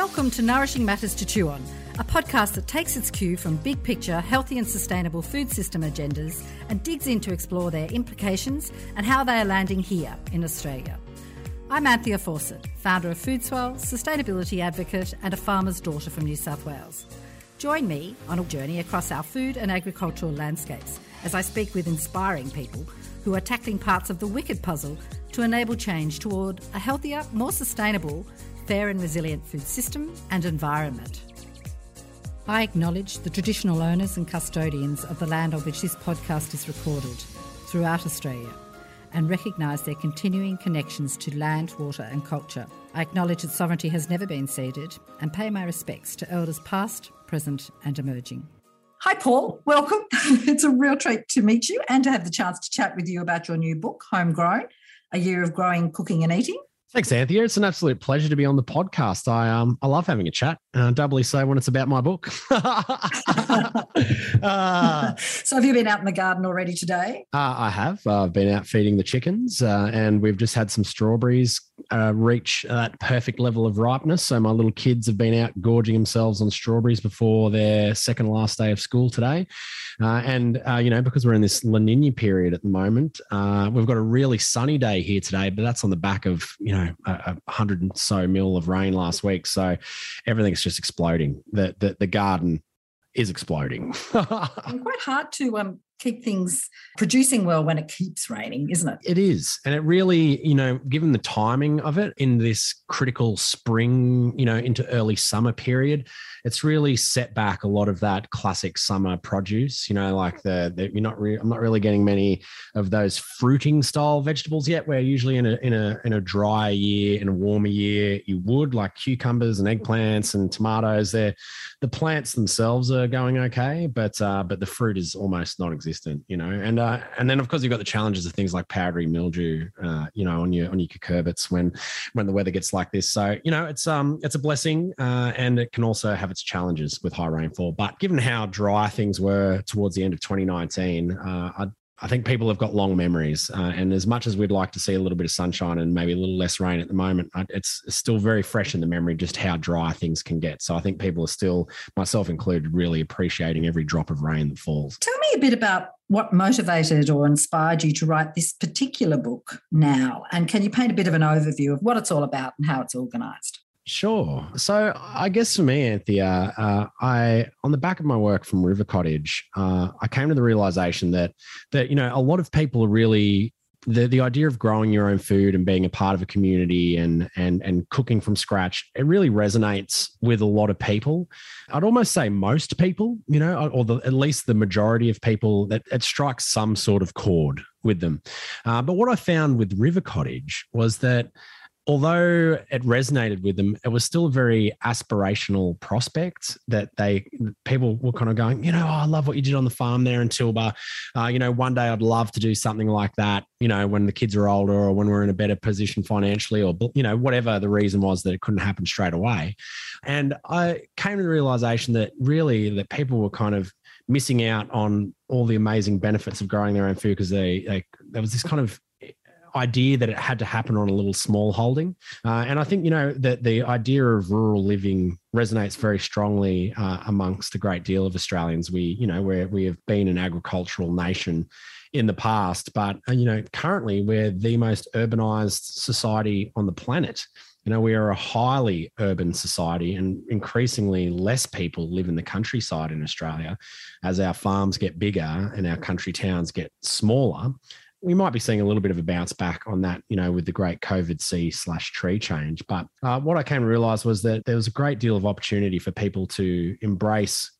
Welcome to Nourishing Matters to Chew On, a podcast that takes its cue from big picture, healthy and sustainable food system agendas and digs in to explore their implications and how they are landing here in Australia. I'm Anthea Fawcett, founder of Foodswell, sustainability advocate, and a farmer's daughter from New South Wales. Join me on a journey across our food and agricultural landscapes as I speak with inspiring people who are tackling parts of the wicked puzzle to enable change toward a healthier, more sustainable, fair and resilient food system and environment. I acknowledge the traditional owners and custodians of the land on which this podcast is recorded throughout Australia and recognise their continuing connections to land, water, and culture. I acknowledge that sovereignty has never been ceded and pay my respects to elders past, present, and emerging. Hi, Paul. Welcome. it's a real treat to meet you and to have the chance to chat with you about your new book, Homegrown A Year of Growing, Cooking, and Eating. Thanks, Anthea. It's an absolute pleasure to be on the podcast. I um I love having a chat, uh, doubly so when it's about my book. uh, so, have you been out in the garden already today? Uh, I have. I've been out feeding the chickens, uh, and we've just had some strawberries uh, reach that perfect level of ripeness. So, my little kids have been out gorging themselves on strawberries before their second last day of school today. Uh, and uh, you know, because we're in this La Nina period at the moment, we've got a really sunny day here today, but that's on the back of you know know a, a hundred and so mil of rain last week, so everything's just exploding. The the, the garden is exploding. quite hard to um, keep things producing well when it keeps raining, isn't it? It is. And it really, you know, given the timing of it in this critical spring, you know, into early summer period, it's really set back a lot of that classic summer produce, you know, like the, the you're not really, I'm not really getting many of those fruiting style vegetables yet, where usually in a, in a, in a dry year, in a warmer year, you would like cucumbers and eggplants and tomatoes there. The plants themselves are going okay, but, uh, but the fruit is almost non existent existent, you know. And uh, and then of course you've got the challenges of things like powdery mildew, uh, you know, on your on your cucurbits when when the weather gets like this. So you know, it's um it's a blessing, uh, and it can also have its challenges with high rainfall. But given how dry things were towards the end of 2019, uh, I I think people have got long memories, uh, and as much as we'd like to see a little bit of sunshine and maybe a little less rain at the moment, it's still very fresh in the memory just how dry things can get. So I think people are still, myself included, really appreciating every drop of rain that falls. Tell me a bit about what motivated or inspired you to write this particular book now, and can you paint a bit of an overview of what it's all about and how it's organised? Sure. So I guess for me, Anthea, uh, I on the back of my work from River Cottage, uh, I came to the realization that that you know a lot of people are really the the idea of growing your own food and being a part of a community and and and cooking from scratch it really resonates with a lot of people i'd almost say most people you know or the, at least the majority of people that it strikes some sort of chord with them uh, but what i found with river cottage was that although it resonated with them, it was still a very aspirational prospect that they people were kind of going, you know, oh, I love what you did on the farm there in Tilba. Uh, you know, one day I'd love to do something like that. You know, when the kids are older or when we're in a better position financially, or you know, whatever the reason was that it couldn't happen straight away. And I came to the realization that really that people were kind of missing out on all the amazing benefits of growing their own food because they, they there was this kind of idea that it had to happen on a little small holding. Uh, and I think, you know, that the idea of rural living resonates very strongly uh, amongst a great deal of Australians. We, you know, where we have been an agricultural nation in the past, but, uh, you know, currently we're the most urbanized society on the planet. You know, we are a highly urban society, and increasingly less people live in the countryside in Australia as our farms get bigger and our country towns get smaller we might be seeing a little bit of a bounce back on that, you know, with the great COVID C slash tree change. But uh, what I came to realize was that there was a great deal of opportunity for people to embrace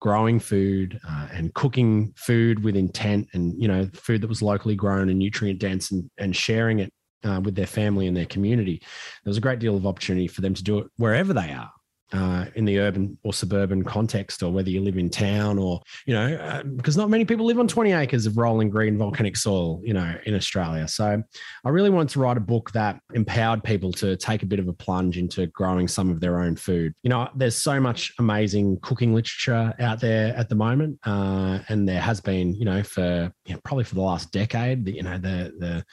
growing food uh, and cooking food with intent and, you know, food that was locally grown and nutrient dense and, and sharing it uh, with their family and their community. There was a great deal of opportunity for them to do it wherever they are uh, in the urban or suburban context, or whether you live in town, or you know, uh, because not many people live on 20 acres of rolling green volcanic soil, you know, in Australia. So, I really wanted to write a book that empowered people to take a bit of a plunge into growing some of their own food. You know, there's so much amazing cooking literature out there at the moment, uh, and there has been, you know, for you know, probably for the last decade. That, you know, the the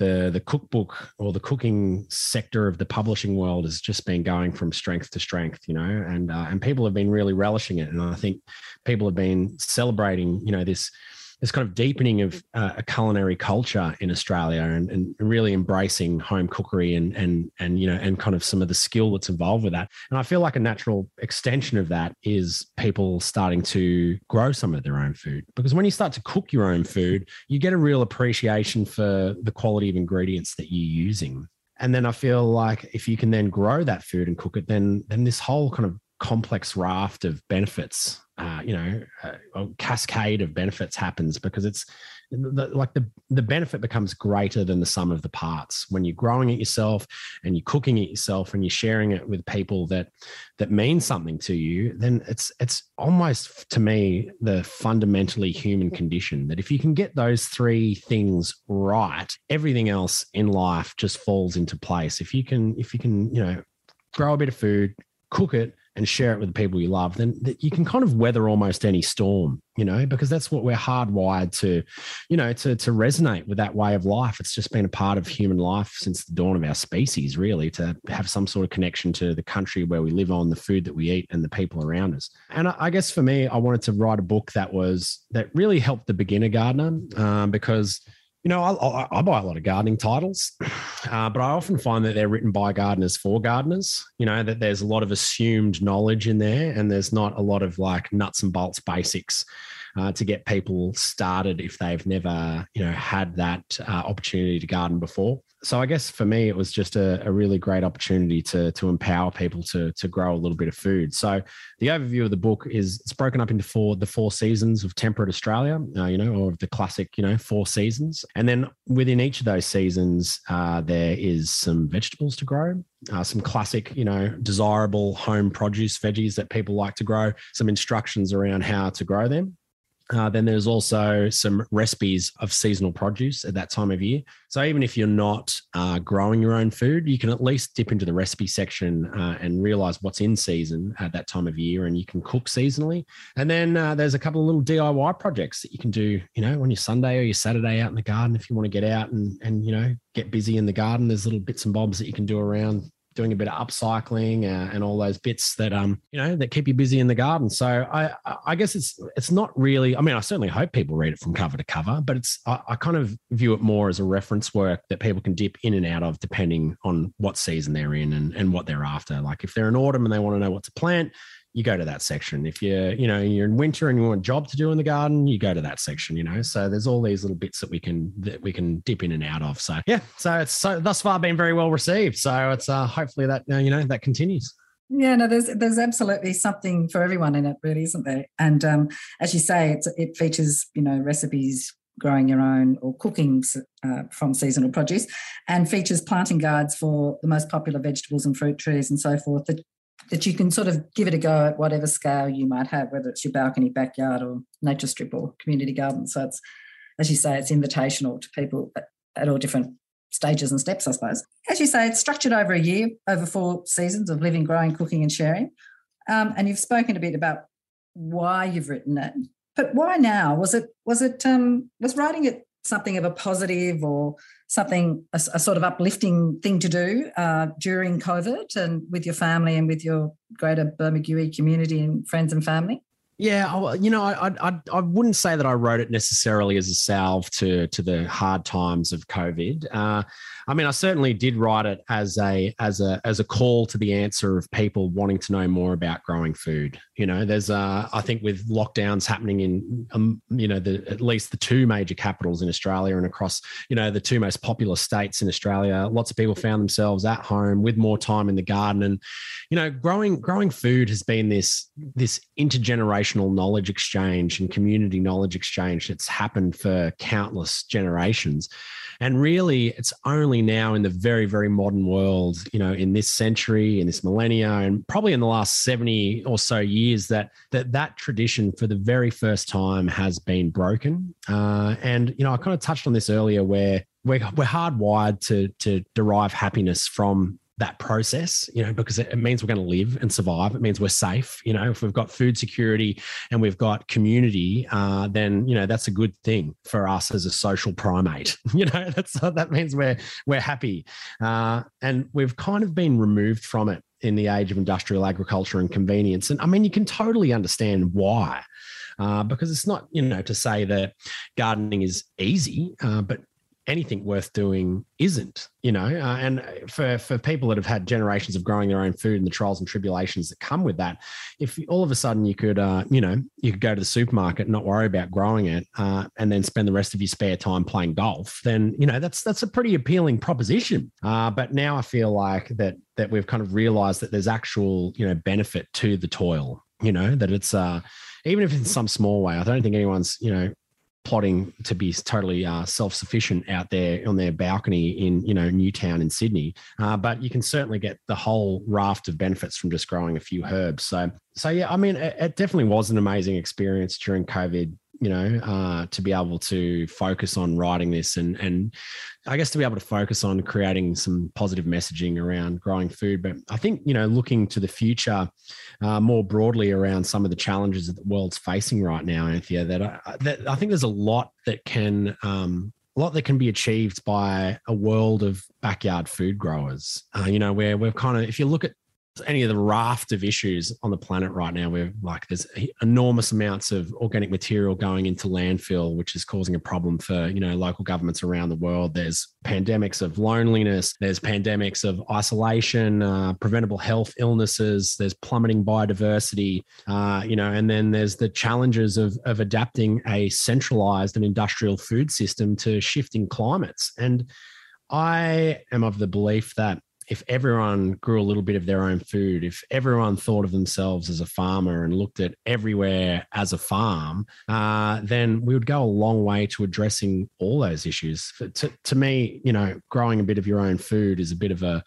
the the cookbook or the cooking sector of the publishing world has just been going from strength to strength, you know, and uh, and people have been really relishing it, and I think people have been celebrating, you know, this this kind of deepening of uh, a culinary culture in Australia and, and really embracing home cookery and and and you know and kind of some of the skill that's involved with that. And I feel like a natural extension of that is people starting to grow some of their own food because when you start to cook your own food, you get a real appreciation for the quality of ingredients that you're using. And then I feel like if you can then grow that food and cook it, then then this whole kind of complex raft of benefits uh, you know, uh, a cascade of benefits happens because it's the, like the the benefit becomes greater than the sum of the parts when you're growing it yourself and you're cooking it yourself and you're sharing it with people that that mean something to you. Then it's it's almost to me the fundamentally human condition that if you can get those three things right, everything else in life just falls into place. If you can if you can you know grow a bit of food, cook it and share it with the people you love, then you can kind of weather almost any storm, you know, because that's what we're hardwired to, you know, to, to resonate with that way of life. It's just been a part of human life since the dawn of our species, really, to have some sort of connection to the country where we live on, the food that we eat, and the people around us. And I guess for me, I wanted to write a book that was that really helped the beginner gardener um, because you know, I, I, buy a lot of gardening titles, uh, but I often find that they're written by gardeners for gardeners. You know, that there's a lot of assumed knowledge in there, and there's not a lot of like nuts and bolts basics uh, to get people started if they've never, you know, had that uh, opportunity to garden before. So I guess for me, it was just a, a, really great opportunity to to empower people to to grow a little bit of food. So the overview of the book is it's broken up into four the four seasons of temperate Australia, uh, you know, or the classic, you know, four seasons, and then within each of those seasons, uh, there is some vegetables to grow. Uh, some classic, you know, desirable home produce veggies that people like to grow, some instructions around how to grow them. Uh, then there's also some recipes of seasonal produce at that time of year. So even if you're not uh, growing your own food, you can at least dip into the recipe section uh, and realize what's in season at that time of year, and you can cook seasonally. And then uh, there's a couple of little DIY projects that you can do, you know, on your Sunday or your Saturday out in the garden if you want to get out and and you know get busy in the garden. There's little bits and bobs that you can do around doing a bit of upcycling uh, and all those bits that um you know that keep you busy in the garden. So I I guess it's it's not really. I mean, I certainly hope people read it from cover to cover, but it's I, I kind of view it more as a reference work that people can dip in and out of depending on what season they're in and and what they're after. Like if they're in autumn and they want to know what to plant, you go to that section. If you're, you know, you're in winter and you want a job to do in the garden, you go to that section, you know. So there's all these little bits that we can that we can dip in and out of. So yeah, so it's so thus far been very well received. So it's uh hopefully that uh, you know that continues. Yeah, no, there's there's absolutely something for everyone in it, really, isn't there? And um, as you say, it's, it features you know recipes, growing your own or cooking uh, from seasonal produce, and features planting guides for the most popular vegetables and fruit trees and so forth that that you can sort of give it a go at whatever scale you might have, whether it's your balcony, backyard, or nature strip or community garden. So it's, as you say, it's invitational to people at all different stages and steps, I suppose. As you say, it's structured over a year, over four seasons of living, growing, cooking, and sharing. Um, and you've spoken a bit about why you've written it, but why now? Was it was it um, was writing it something of a positive or something a, a sort of uplifting thing to do uh, during COVID and with your family and with your greater Bermagui community and friends and family? Yeah, you know, I, I I wouldn't say that I wrote it necessarily as a salve to to the hard times of COVID. Uh, I mean, I certainly did write it as a as a as a call to the answer of people wanting to know more about growing food. You know, there's uh, I think with lockdowns happening in um, you know the at least the two major capitals in Australia and across you know the two most populous states in Australia, lots of people found themselves at home with more time in the garden, and you know, growing growing food has been this this intergenerational knowledge exchange and community knowledge exchange that's happened for countless generations. And really, it's only now in the very, very modern world, you know, in this century, in this millennia, and probably in the last 70 or so years that that, that tradition for the very first time has been broken. Uh, and, you know, I kind of touched on this earlier where we're, we're hardwired to, to derive happiness from that process, you know, because it, means we're going to live and survive. It means we're safe. You know, if we've got food security and we've got community, uh, then you know that's a good thing for us as a social primate. You know, that's that means we're we're happy, uh, and we've kind of been removed from it in the age of industrial agriculture and convenience. And I mean, you can totally understand why. Uh, because it's not, you know, to say that gardening is easy, uh, but anything worth doing isn't you know? Uh, and for for people that have had generations of growing their own food and the trials and tribulations that come with that if all of a sudden you could uh, you know you could go to the supermarket and not worry about growing it uh, and then spend the rest of your spare time playing golf then you know that's that's a pretty appealing proposition. Uh, but now i feel like that that we've kind of realized that there's actual you know benefit to the toil you know that it's uh even if in some small way i don't think anyone's you know plotting to be totally uh, self-sufficient out there on their balcony in you know Newtown in Sydney, uh, but you can certainly get the whole raft of benefits from just growing a few herbs. So so yeah, I mean, it, it definitely was an amazing experience during COVID you know, uh, to be able to focus on writing this and and I guess to be able to focus on creating some positive messaging around growing food. But I think you know, looking to the future uh, more broadly around some of the challenges that the world's facing right now, Anthea, that I, that I think there's a lot that can um, a lot that can be achieved by a world of backyard food growers. Uh, you know, where we're kind of, if you look at any of the raft of issues on the planet right now where like there's enormous amounts of organic material going into landfill which is causing a problem for you know local governments around the world. There's pandemics of loneliness. There's pandemics of isolation uh, preventable health illnesses. There's plummeting biodiversity uh, you know and then there's the challenges of, of adapting a centralized and industrial food system to shifting climates. And i am of the belief that if everyone grew a little bit of their own food, if everyone thought of themselves as a farmer and looked at everywhere as a farm, uh, then we would go a long way to addressing all those issues. To, to me, you know, growing a bit of your own food is a bit of a,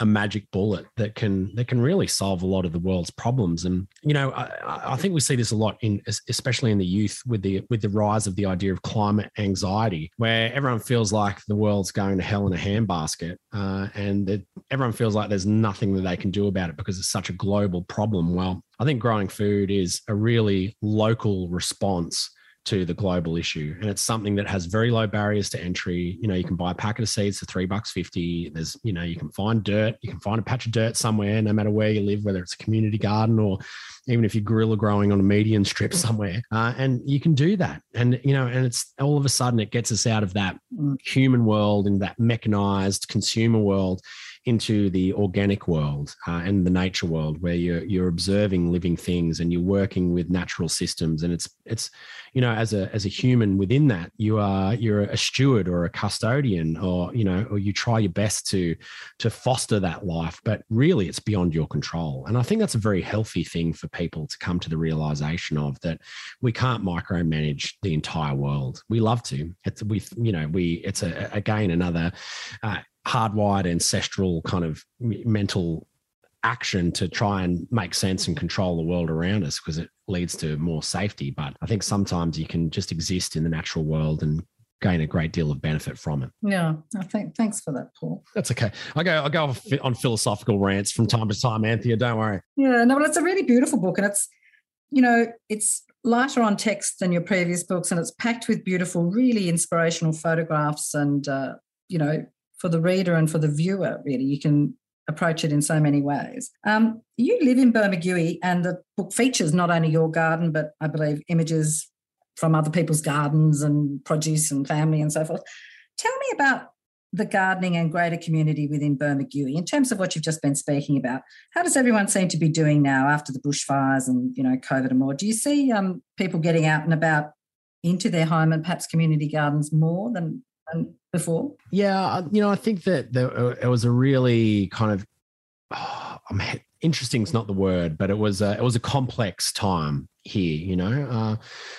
a magic bullet that can that can really solve a lot of the world's problems. And you know, I, I think we see this a lot in, especially in the youth, with the with the rise of the idea of climate anxiety, where everyone feels like the world's going to hell in a handbasket, uh, and that everyone feels like there's nothing that they can do about it because it's such a global problem. Well, I think growing food is a really local response to the global issue. And it's something that has very low barriers to entry. You know, you can buy a packet of seeds for three bucks fifty. There's, you know, you can find dirt, you can find a patch of dirt somewhere, no matter where you live, whether it's a community garden or even if you're guerrilla growing on a median strip somewhere. Uh, and you can do that. And, you know, and it's all of a sudden it gets us out of that human world and that mechanized consumer world into the organic world uh, and the nature world where you're you're observing living things and you're working with natural systems. And it's it's you know as a as a human within that you are you're a steward or a custodian or you know or you try your best to to foster that life but really it's beyond your control. And i think that's a very healthy thing for people to come to the realization of that we can't micromanage the entire world. We love to. It's we you know we it's a again another uh, hardwired ancestral kind of mental action to try and make sense and control the world around us because it leads to more safety. But I think sometimes you can just exist in the natural world and gain a great deal of benefit from it. Yeah, I think thanks for that, Paul. That's okay. I go I go on philosophical rants from time to time, Anthea. Don't worry. Yeah, no, but it's a really beautiful book, and it's you know it's lighter on text than your previous books, and it's packed with beautiful, really inspirational photographs and uh, you know for the reader and for the viewer, really. You can approach it in so many ways. Um, you live in Bermagui, and the book features not only your garden, but I believe images from other people's gardens and produce and family and so forth. Tell me about the gardening and greater community within Bermagui in terms of what you've just been speaking about. How does everyone seem to be doing now after the bushfires and you know COVID and more? Do you see um, people getting out and about into their home and perhaps community gardens more than before? Yeah, you know, I think that there, uh, it was a really kind of oh, interesting is not the word, but it was a, it was a complex time here, you know, uh,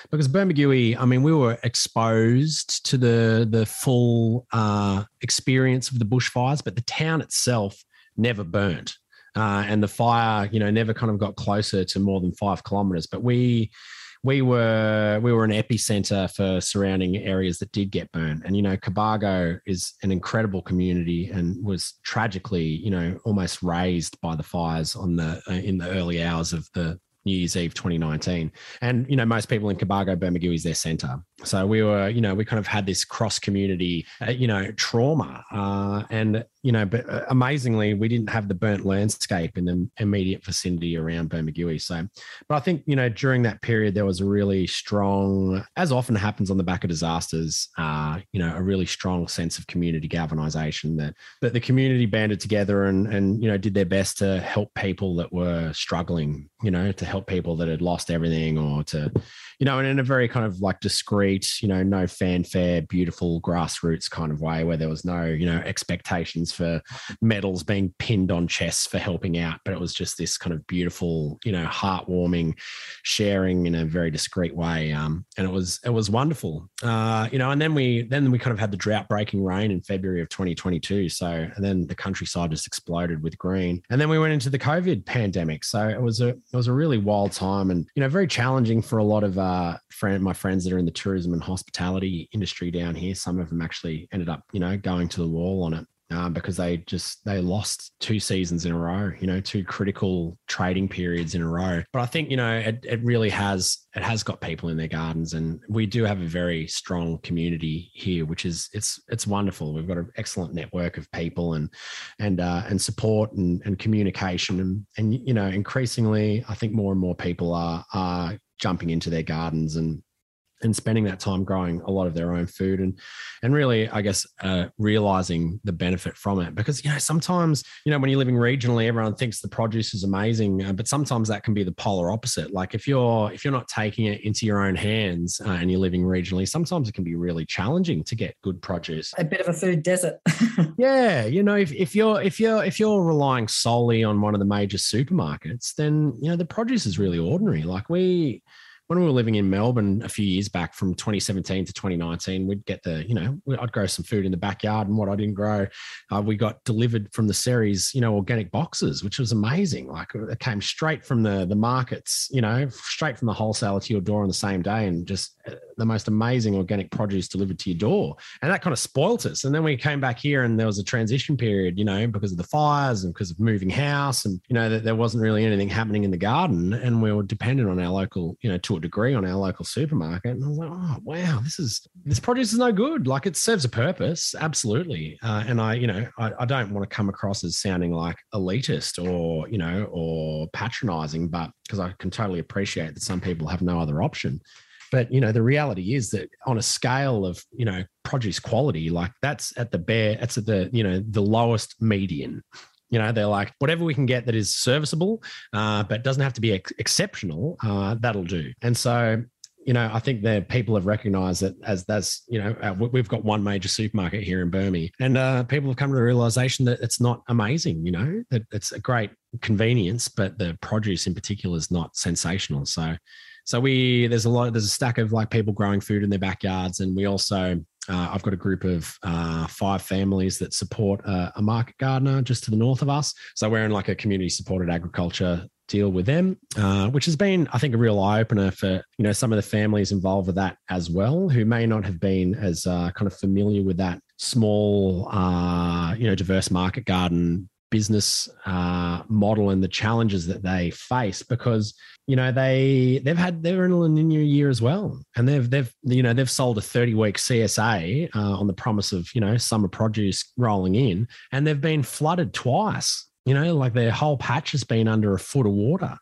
because Bermagui, I mean, we were exposed to the the full uh, experience of the bushfires, but the town itself never burnt. Uh, and the fire, you know, never kind of got closer to more than five kilometers. But we we were we were an epicenter for surrounding areas that did get burned. And you know, Cobargo is an incredible community and was tragically, you know, almost razed by the fires on the uh, in the early hours of the New Year's Eve 2019. And, you know, most people in Cobargo, Bermagui is their center. So we were, you know, we kind of had this cross community, uh, you know, trauma. Uh, and, you know, but uh, amazingly, we didn't have the burnt landscape in the immediate vicinity around Bermagui. So, but I think, you know, during that period, there was a really strong, as often happens on the back of disasters, uh, you know, a really strong sense of community galvanization that, that the community banded together and, and, you know, did their best to help people that were struggling, you know, to help people that had lost everything or to, you know, and in a very kind of like discreet, you know, no fanfare, beautiful grassroots kind of way where there was no, you know, expectations for medals being pinned on chests for helping out, but it was just this kind of beautiful, you know, heartwarming sharing in a very discreet way. Um, and it was it was wonderful. Uh, you know, and then we then we kind of had the drought breaking rain in February of 2022. So and then the countryside just exploded with green. And then we went into the COVID pandemic. So it was a it was a really wild time and you know very challenging for a lot of uh, friend, my friends that are in the tourism and hospitality industry down here. Some of them actually ended up, you know, going to the wall on it. Um, because they just they lost two seasons in a row, you know, two critical trading periods in a row. But I think you know it, it really has it has got people in their gardens, and we do have a very strong community here, which is it's it's wonderful. We've got an excellent network of people and and uh, and support and, and communication, and and you know increasingly, I think more and more people are are jumping into their gardens and and spending that time growing a lot of their own food and and really i guess uh, realizing the benefit from it. Because you know sometimes you know when you're living regionally everyone thinks the produce is amazing uh, but sometimes that can be the polar opposite. Like if you're if you're not taking it into your own hands uh, and you're living regionally sometimes it can be really challenging to get good produce. A bit of a food desert. Yeah you know if, if you're if you're if you're relying solely on one of the major supermarkets then you know the produce is really ordinary. Like we when we were living in Melbourne a few years back from 2017 to 2019, we'd get the, you know, I'd grow some food in the backyard and what I didn't grow, uh, we got delivered from the CERES, you know, organic boxes, which was amazing. Like it came straight from the, the markets, you know, straight from the wholesaler to your door on the same day and just uh, the most amazing organic produce delivered to your door. And that kind of spoilt us. And then we came back here and there was a transition period, you know, because of the fires and because of moving house and, you know, that there wasn't really anything happening in the garden and we were dependent on our local, you know, a degree on our local supermarket. And I was like, oh wow, this is this produce is no good. Like it serves a purpose, absolutely. Uh, and I, you know, I, I don't want to come across as sounding like elitist or you know or patronizing, but because I can totally appreciate that some people have no other option. But you know, the reality is that on a scale of you know produce quality, like that's at the bare, that's at the you know the lowest median you know, they're like, whatever we can get that is serviceable, uh, but doesn't have to be ex- exceptional, uh, that'll do. And so, you know, I think that people have recognized that as that's, you know, uh, we've got one major supermarket here in Burmy, and uh, people have come to the realization that it's not amazing, you know, that it's a great convenience, but the produce in particular is not sensational. So, so we there's a lot there's a stack of like people growing food in their backyards, and we also uh, I've got a group of uh, five families that support a, a, market gardener just to the north of us. So we're in like a community supported agriculture deal with them, uh, which has been, I think, a real eye opener for you know some of the families involved with that as well, who may not have been as uh, kind of familiar with that small, uh, you know, diverse market garden business uh, model and the challenges that they face because you know they they've had they're in a new year as well. And they've they've you know they've sold a 30 week csa uh, on the promise of you know summer produce rolling in. And they've been flooded twice you know like their whole patch has been under a foot of water.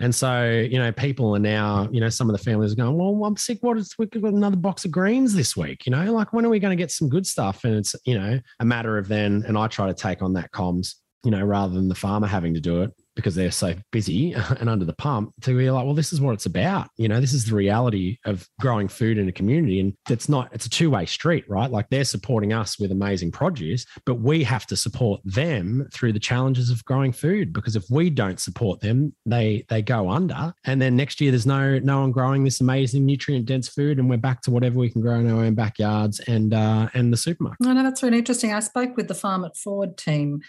And so, you know, people are now, you know, some of the families are going, well, I'm sick. What is, we've got another box of greens this week, you know, like when are we going to get some good stuff? And it's, you know, a matter of then, and I try to take on that comms you know, rather than the farmer having to do it because they're so busy and under the pump to be like, well, this is what it's about. You know, this is the reality of growing food in a community. And it's not, it's a two way street, right? Like they're supporting us with amazing produce, but we have to support them through the challenges of growing food because if we don't support them, they, they go under. And then next year, there's no, no one growing this amazing nutrient dense food. And we're back to whatever we can grow in our own backyards and, uh, and the supermarket. I know that's really interesting. I spoke with the Farm it Forward team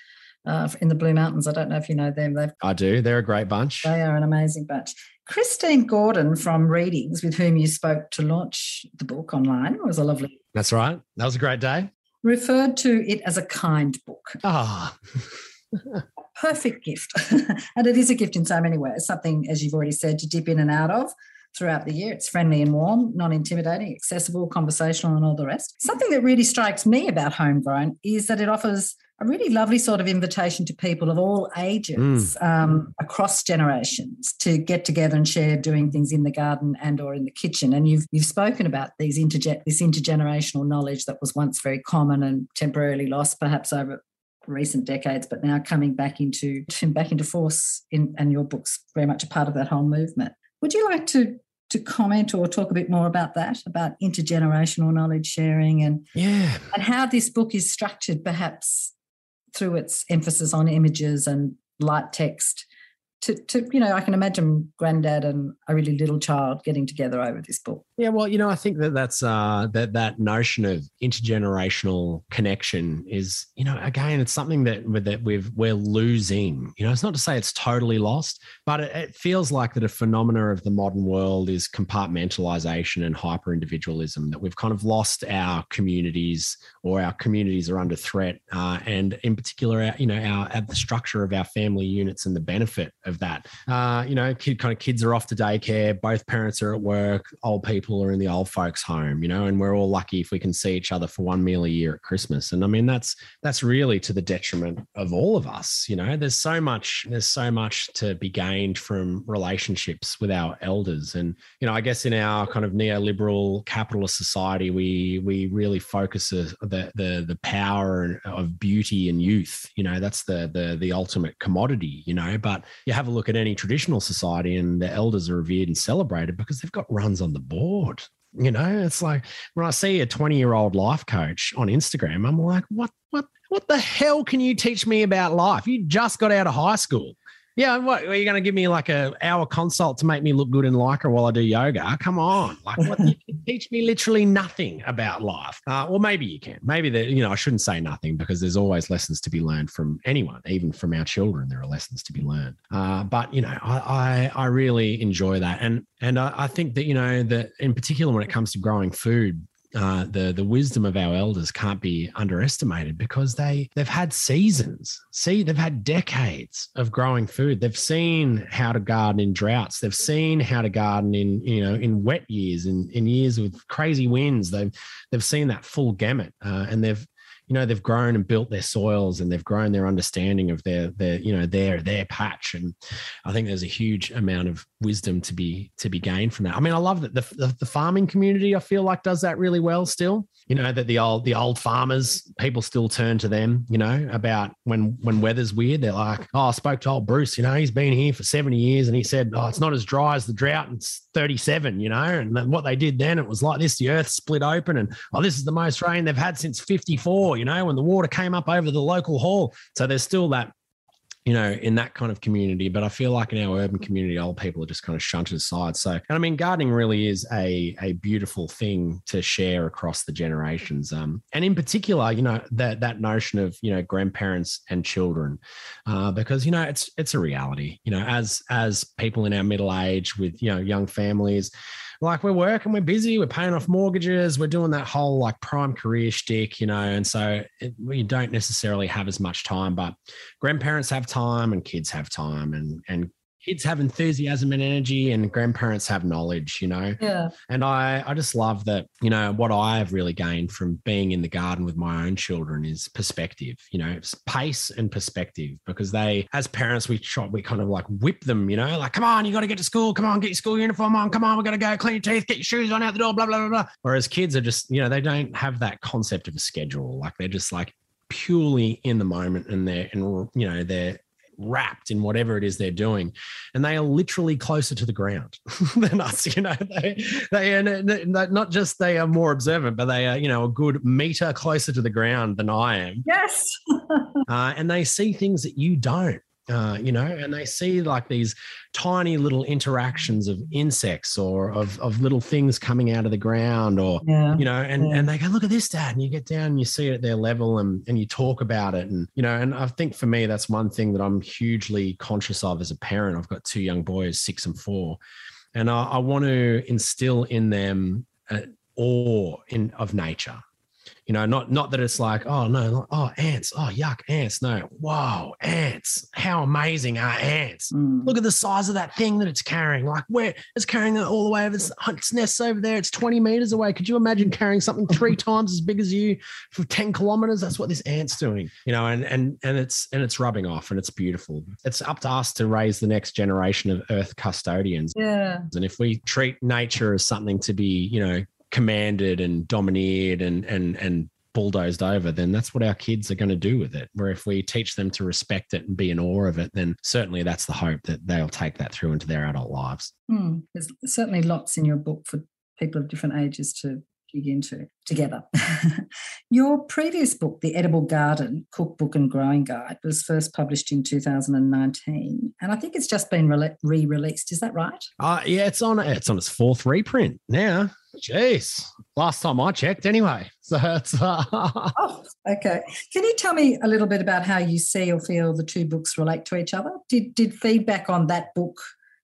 uh, in the Blue Mountains. I don't know if you know them. They've, I do. They're a great bunch. They are an amazing bunch. Christine Gordon from Readings, with whom you spoke to launch the book online, it was a lovely. That's right. That was a great day. Referred to it as a kind book. Ah. Perfect gift. and it is a gift in so many ways, something, as you've already said, to dip in and out of throughout the year. It's friendly and warm, non intimidating, accessible, conversational, and all the rest. Something that really strikes me about Homegrown is that it offers a really lovely sort of invitation to people of all ages mm. um, across generations to get together and share doing things in the garden and or in the kitchen and you've you've spoken about these interge- this intergenerational knowledge that was once very common and temporarily lost perhaps over recent decades but now coming back into back into force in and your book's very much a part of that whole movement would you like to to comment or talk a bit more about that, about intergenerational knowledge sharing and yeah, and how this book is structured, perhaps through its emphasis on images and light text to, to you know, I can imagine granddad and a really little child getting together over this book. Yeah, well, you know, I think that that's uh, that that notion of intergenerational connection is, you know, again, it's something that that we've we're losing. You know, it's not to say it's totally lost, but it, it feels like that a phenomena of the modern world is compartmentalization and hyper individualism. That we've kind of lost our communities, or our communities are under threat, uh, and in particular, you know, our, our the structure of our family units and the benefit of of that. Uh, you know, kid kind of kids are off to daycare, both parents are at work, old people are in the old folks' home, you know, and we're all lucky if we can see each other for one meal a year at Christmas. And I mean, that's that's really to the detriment of all of us. You know, there's so much, there's so much to be gained from relationships with our elders. And, you know, I guess in our kind of neoliberal capitalist society, we we really focus the the the power of beauty and youth. You know, that's the the the ultimate commodity, you know. But you have have a look at any traditional society and the elders are revered and celebrated because they've got runs on the board. You know, it's like when I see a 20 year old life coach on Instagram, I'm like, what, what, what the hell can you teach me about life? You just got out of high school. Yeah, what are you going to give me like a hour consult to make me look good in Lycra while I do yoga? Come on, like what? you teach me literally nothing about life. Uh, well, maybe you can. Maybe that you know I shouldn't say nothing because there's always lessons to be learned from anyone, even from our children. There are lessons to be learned. Uh, but you know, I, I, I really enjoy that, and and I, I think that you know that in particular when it comes to growing food, uh, the the wisdom of our elders can't be underestimated because they they've had seasons. See, they've had decades of growing food. They've seen how to garden in droughts. They've seen how to garden in you know in wet years in in years with crazy winds. They've they've seen that full gamut, uh, and they've you know they've grown and built their soils and they've grown their understanding of their their you know their their patch. And i think there's a huge amount of wisdom to be to be gained from that. I mean i love that the, the, the farming community i feel like does that really well still. You know that the old the old farmers people still turn to them you know about when when weather's weird they're like oh i spoke to old bruce you know he's been here for 70 years and he said oh it's not as dry as the drought it's 37 you know and what they did then it was like this the earth split open and oh this is the most rain they've had since 54 you know when the water came up over the local hall. So there's still that you know, in that kind of community. But I feel like in our urban community, old people are just kind of shunted aside. So, and I mean, gardening really is a a beautiful thing to share across the generations. Um, and in particular, you know, that that notion of you know grandparents and children, uh, because you know it's it's a reality. You know, as as people in our middle age with you know young families like we're working, we're busy, we're paying off mortgages, we're doing that whole like prime career shtick, you know, and so it, we don't necessarily have as much time, but grandparents have time and kids have time and and kids have enthusiasm and energy and grandparents have knowledge you know? Yeah. And i i just love that you know what i've really gained from being in the garden with my own children is perspective you know pace and perspective because they as parents we try we kind of like whip them you know like come on you got to get to school. Come on get your school uniform on. Come on we're going to go clean your teeth get your shoes on out the door blah blah blah blah. Whereas kids are just you know they don't have that concept of a schedule. Like they're just like purely in the moment and they're and you know they're wrapped in whatever it is they're doing and they are literally closer to the ground than us you know? They they are not just they are more observant but they are you know a good meter closer to the ground than i am. Yes. Uh, and they see things that you don't uh, you know, and they see like these tiny little interactions of insects or of, of little things coming out of the ground or, Yeah. you know, and, Yeah. and they go, look at this, dad. And you get down and you see it at their level and, and you talk about it. And, you know, and I think for me, that's one thing that I'm hugely conscious of as a parent. I've got two young boys, six and four, and I, I want to instill in them awe in of nature. You know, not not that it's like, oh no, oh ants, oh yuck, ants. No, wow, ants. How amazing are ants? Mm. Look at the size of that thing that it's carrying. Like where it's carrying it all the way over its, its nest over there. It's 20 meters away. Could you imagine carrying something three times as big as you for 10 kilometers? That's what this ant's doing. You know, and and and it's and it's rubbing off and it's beautiful. It's up to us to raise the next generation of earth custodians. Yeah. And if we treat nature as something to be, you know, commanded and domineered and and and bulldozed over, then that's what our kids are going to do with it. Where if we teach them to respect it and be in awe of it, then certainly that's the hope that they'll take that through into their adult lives. Hmm. There's certainly lots in your book for people of different ages to dig into together. your previous book, The Edible Garden Cookbook and Growing Guide, was first published in 2019. And I think it's just been re released. Is that right? Uh, yeah, it's on it's on its fourth reprint now. Jeez, last time I checked, anyway. So it's uh, Oh, okay. Can you tell me a little bit about how you see or feel the two books relate to each other? Did did feedback on that book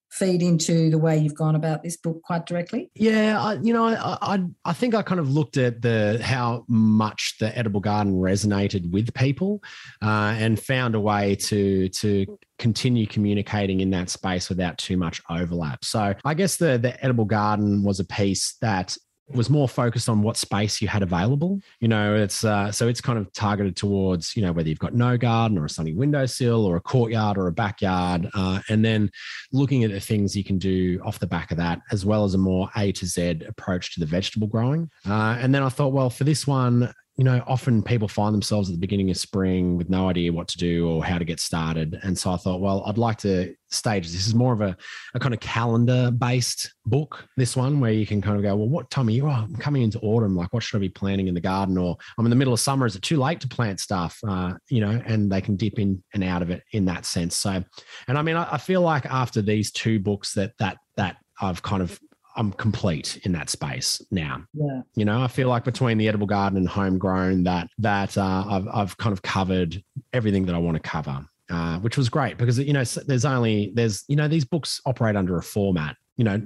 feed into the way you've gone about this book quite directly? Yeah, I, you know, I, I I think I kind of looked at the how much the edible garden resonated with people, uh, and found a way to to continue communicating in that space without too much overlap. So I guess the the edible garden was a piece that was more focused on what space you had available. You know, it's uh, so it's kind of targeted towards you know whether you've got no garden or a sunny windowsill or a courtyard or a backyard, uh, and then looking at the things you can do off the back of that, as well as a more A to Z approach to the vegetable growing. Uh, and then I thought, well, for this one, you know, often people find themselves at the beginning of spring with no idea what to do or how to get started. And so I thought, well, I'd like to stage this is more of a, a kind of calendar based book, this one, where you can kind of go, well, what time are you? Oh, I'm coming into autumn. Like, what should I be planting in the garden? Or I'm in the middle of summer. Is it too late to plant stuff? Uh, you know, and they can dip in and out of it in that sense. So, and I mean, I, I feel like after these two books that, that, that I've kind of I'm complete in that space now. Yeah. You know, I feel like between the edible garden and homegrown, that that uh, I've I've kind of covered everything that I want to cover, uh, which was great because you know there's only there's you know these books operate under a format. You know,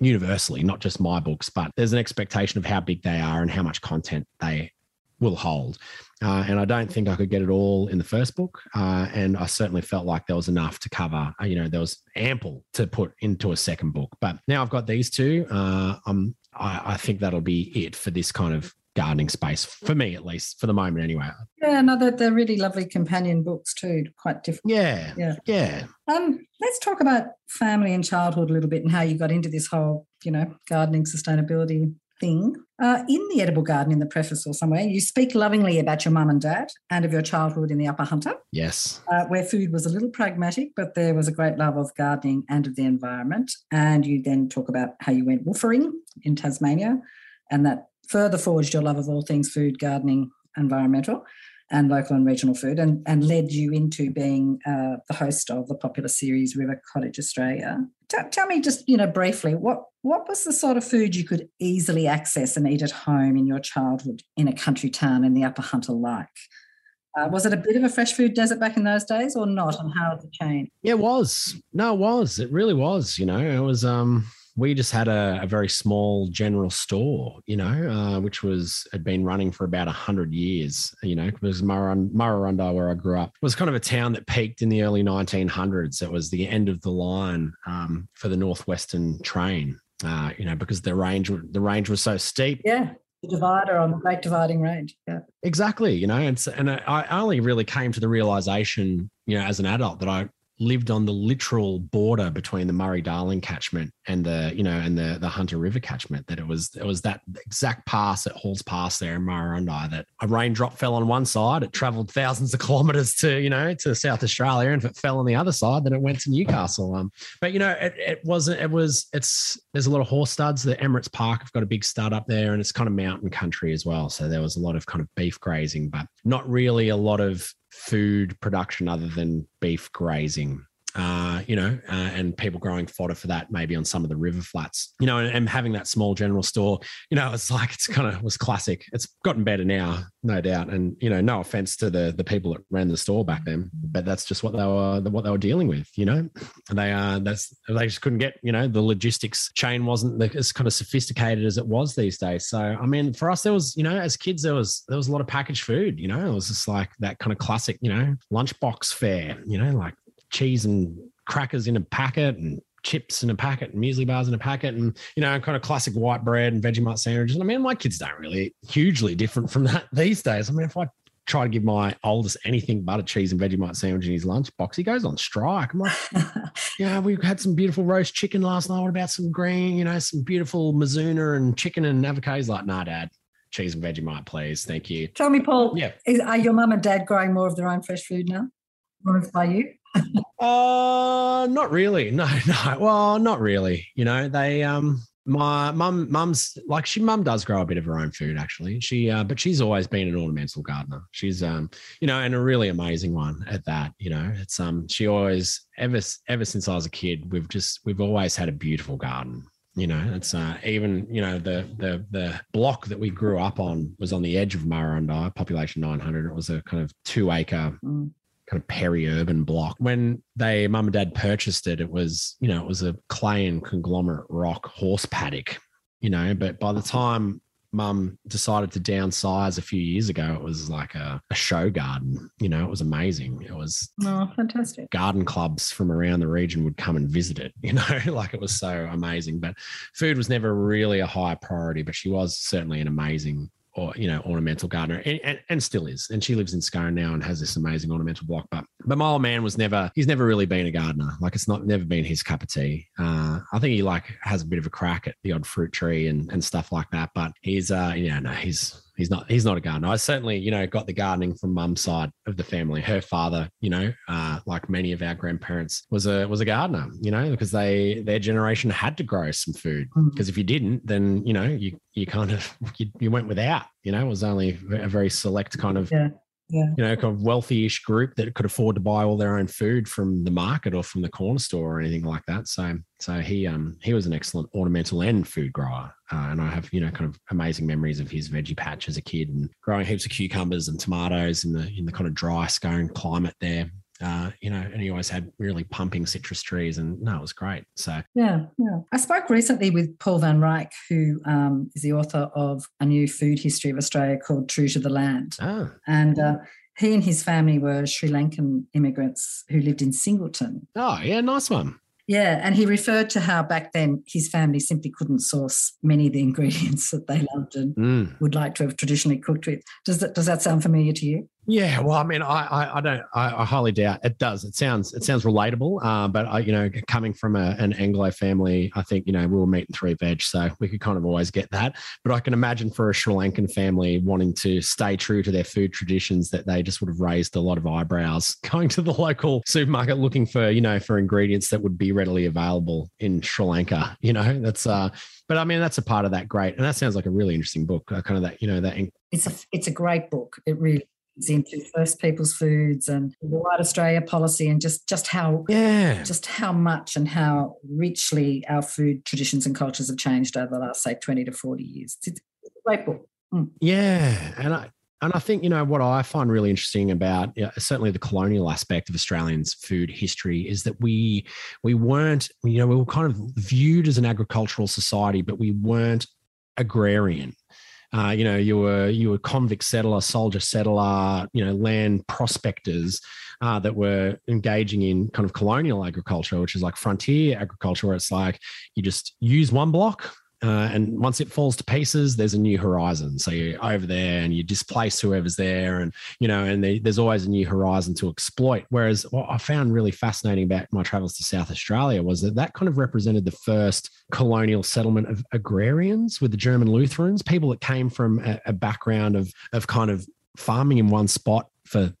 universally, not just my books, but there's an expectation of how big they are and how much content they will hold. Uh, and I don't think I could get it all in the first book. Uh, and I certainly felt like there was enough to cover. Uh, you know, there was ample to put into a second book. But now I've got these two. Uh, I'm, I, I think that'll be it for this kind of gardening space for me, at least for the moment, anyway. Yeah, no, they're, they're really lovely companion books too. Quite different. Yeah, Yeah. yeah. Um, let's talk about family and childhood a little bit and how you got into this whole, you know, gardening sustainability thing. Uh, in the edible garden, in the preface or somewhere, you speak lovingly about your mum and dad and of your childhood in the Upper Hunter, Yes. uh, where food was a little pragmatic, but there was a great love of gardening and of the environment. And you then talk about how you went woofering in Tasmania, and that further forged your love of all things food, gardening, environmental and local and regional food, and, and led you into being uh, the host of the popular series River Cottage Australia. T- tell me just, you know, briefly, what what was the sort of food you could easily access and eat at home in your childhood in a country town in the Upper Hunter like? Uh, was it a bit of a fresh food desert back in those days or not? And how has it changed? Yeah, it was. No, it was. It really was. You know, it was. Um, we just had a, a very small general store. You know, uh, which was had been running for about a hundred years. You know, because Murrurundi, where I grew up, was kind of a town that peaked in the early 1900s. It was the end of the line um, for the northwestern train. Uh, you know, because the range the range was so steep. Yeah, the divider on the Great Dividing Range. Yeah. Exactly, you know, and and I only really came to the realization, you know, as an adult that I lived on the literal border between the Murray Darling catchment and the you know and the the Hunter River catchment that it was it was that exact pass at Halls Pass there in Murrurundi that a raindrop fell on one side it traveled thousands of kilometers to you know to South Australia and if it fell on the other side then it went to Newcastle. Um but you know it, it wasn't it was it's there's a lot of horse studs. The Emirates Park have got a big stud up there and it's kind of mountain country as well so there was a lot of kind of beef grazing but not really a lot of food production other than beef grazing uh, you know, uh, and people growing fodder for that maybe on some of the river flats, you know, and, and having that small general store, you know, it's like it's kind of was classic. It's gotten better now, no doubt. And you know, no offense to the the people that ran the store back then, but that's just what they were what they were dealing with. You know, they uh that's they just couldn't get you know the logistics chain wasn't as kind of sophisticated as it was these days. So I mean, for us, there was you know as kids there was there was a lot of packaged food. You know, it was just like that kind of classic you know lunchbox fare. You know, like cheese and crackers in a packet and chips in a packet and muesli bars in a packet and you know kind of classic white bread and Vegemite sandwiches. I mean, my kids don't really hugely different from that these days. I mean, if I try to give my oldest anything but a cheese and Vegemite sandwich in his lunchbox, he goes on strike. I'm like, yeah, we had some beautiful roast chicken last night. What about some green, you know, some beautiful Mizuna and chicken and avocado? He's like, nah, dad, cheese and Vegemite, please. Thank you. Tell me, Paul. Yeah. Is, are your mum and dad growing more of their own fresh food now? Or by you? Uh, not really. No, no. Well, not really. You know, they um my mum mum's like she mum does grow a bit of her own food actually she uh, but she's always been an ornamental gardener she's um you know and a really amazing one at that you know it's um she always ever ever since i was a kid we've just we've always had a beautiful garden you know it's uh even you know the the the block that we grew up on was on the edge of Murrurundi, population 900 it was a kind of two acre mm kind of peri-urban block. When they mum and dad purchased it, it was, you know, it was a clay and conglomerate rock horse paddock, you know, but by the time mum decided to downsize a few years ago, it was like a, a, show garden. You know, it was amazing. It was oh, fantastic. Garden clubs from around the region would come and visit it. You know, like it was so amazing. But food was never really a high priority. But she was certainly an amazing or you know ornamental gardener and, and, and, still is and she lives in Scone now and has this amazing ornamental block but but my old man was never he's never really been a gardener like it's not never been his cup of tea. Uh, I think he like has a bit of a crack at the odd fruit tree and and stuff like that but he's uh yeah no he's he's not he's not a gardener. I certainly, you know, got the gardening from mum's side of the family. Her father, you know, uh, like many of our grandparents, was a was a gardener, you know, because they their generation had to grow some food. Because mm. if you didn't, then you know, you you kind of you, you went without. You know, it was only a very select kind of yeah yeah. you know, kind of wealthy-ish group that could afford to buy all their own food from the market or from the corner store or anything like that. So, so he um he was an excellent ornamental and food grower, uh, and I have you know kind of amazing memories of his veggie patch as a kid and growing heaps of cucumbers and tomatoes in the in the kind of dry Scone climate there uh, you know, and he always had really pumping citrus trees, and no, it was great. So yeah, yeah. I spoke recently with Paul Van Reyk, who um, is the author of a new food history of Australia called True to the Land, oh. and. Uh, he and his family were Sri Lankan immigrants who lived in Singleton. Oh, yeah, nice one. Yeah, and he referred to how back then his family simply couldn't source many of the ingredients that they loved and mm. would like to have traditionally cooked with. Does that does that sound familiar to you? Yeah, well, I mean, I, I, I don't, I, I, highly doubt it does. It sounds, it sounds relatable. Uh, but I, you know, coming from a, an Anglo family, I think you know we were meat and three veg, so we could kind of always get that. But I can imagine for a Sri Lankan family wanting to stay true to their food traditions, that they just would have raised a lot of eyebrows going to the local supermarket looking for, you know, for ingredients that would be readily available in Sri Lanka. You know, that's uh, but I mean that's a part of that great, and that sounds like a really interesting book. Uh, kind of that, you know, that. It's a it's a great book. It really into First Peoples Foods and the White Australia policy and just just how yeah just how much and how richly our food traditions and cultures have changed over the last say 20 to 40 years. It's, a great book. Mm. Yeah. And I and I think, you know, what I find really interesting about you know, certainly the colonial aspect of Australians' food history is that we we weren't, you know, we were kind of viewed as an agricultural society, but we weren't agrarian. Uh, you know, you were you were convict settler, soldier settler, you know, land prospectors uh, that were engaging in kind of colonial agriculture, which is like frontier agriculture, where it's like you just use one block, uh, and once it falls to pieces, there's a new horizon. So you're over there and you displace whoever's there, and you know, and they, there's always a new horizon to exploit. Whereas what I found really fascinating about my travels to South Australia was that that kind of represented the first colonial settlement of agrarians with the German Lutherans, people that came from a, a background of of kind of farming in one spot for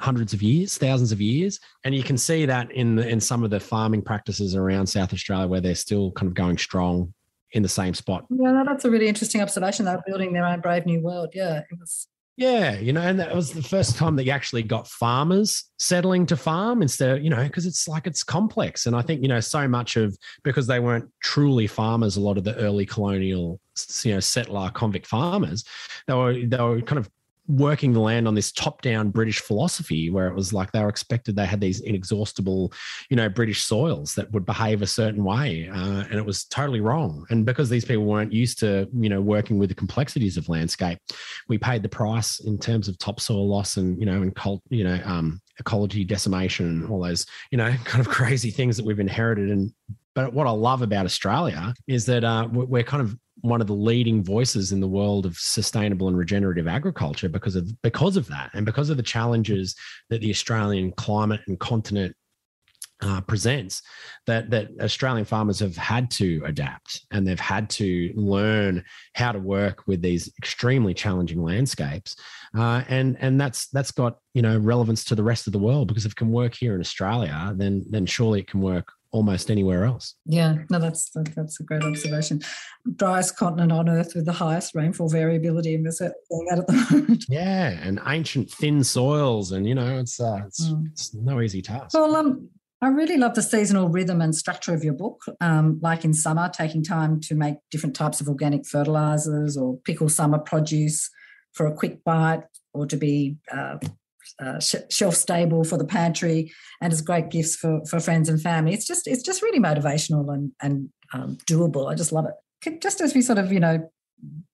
hundreds of years, thousands of years, and you can see that in the, in some of the farming practices around South Australia where they're still kind of going strong in the same spot. Yeah, that's a really interesting observation. They're building their own brave new world. Yeah, it was. Yeah, you know, and that was the first time that you actually got farmers settling to farm instead of, you know, because it's like it's complex. And I think, you know, so much of because they weren't truly farmers, a lot of the early colonial, you know, settler convict farmers, they were they were kind of working the land on this top-down British philosophy, where it was like they were expected they had these inexhaustible, you know, British soils that would behave a certain way, uh, and it was totally wrong. And because these people weren't used to, you know, working with the complexities of landscape, we paid the price in terms of topsoil loss and you know, and cult, you know, um, ecology decimation and all those, you know, kind of crazy things that we've inherited. And but what I love about Australia is that uh, we're kind of one of the leading voices in the world of sustainable and regenerative agriculture because of because of that and because of the challenges that the Australian climate and continent uh, presents that that Australian farmers have had to adapt and they've had to learn how to work with these extremely challenging landscapes, uh, and and that's that's got you know relevance to the rest of the world because if it can work here in Australia, then then surely it can work almost anywhere else. Yeah, no, that's that's a great observation. Driest continent on Earth with the highest rainfall variability, and we're that at the moment. Yeah, and ancient thin soils, and you know, it's uh, it's, mm. it's no easy task. Well, um, I really love the seasonal rhythm and structure of your book. Um, like in summer, taking time to make different types of organic fertilizers or pickle summer produce for a quick bite or to be uh, uh, shelf stable for the pantry and as great gifts for, for friends and family. It's just it's just really motivational and and um, doable. I just love it. Just as we sort of you know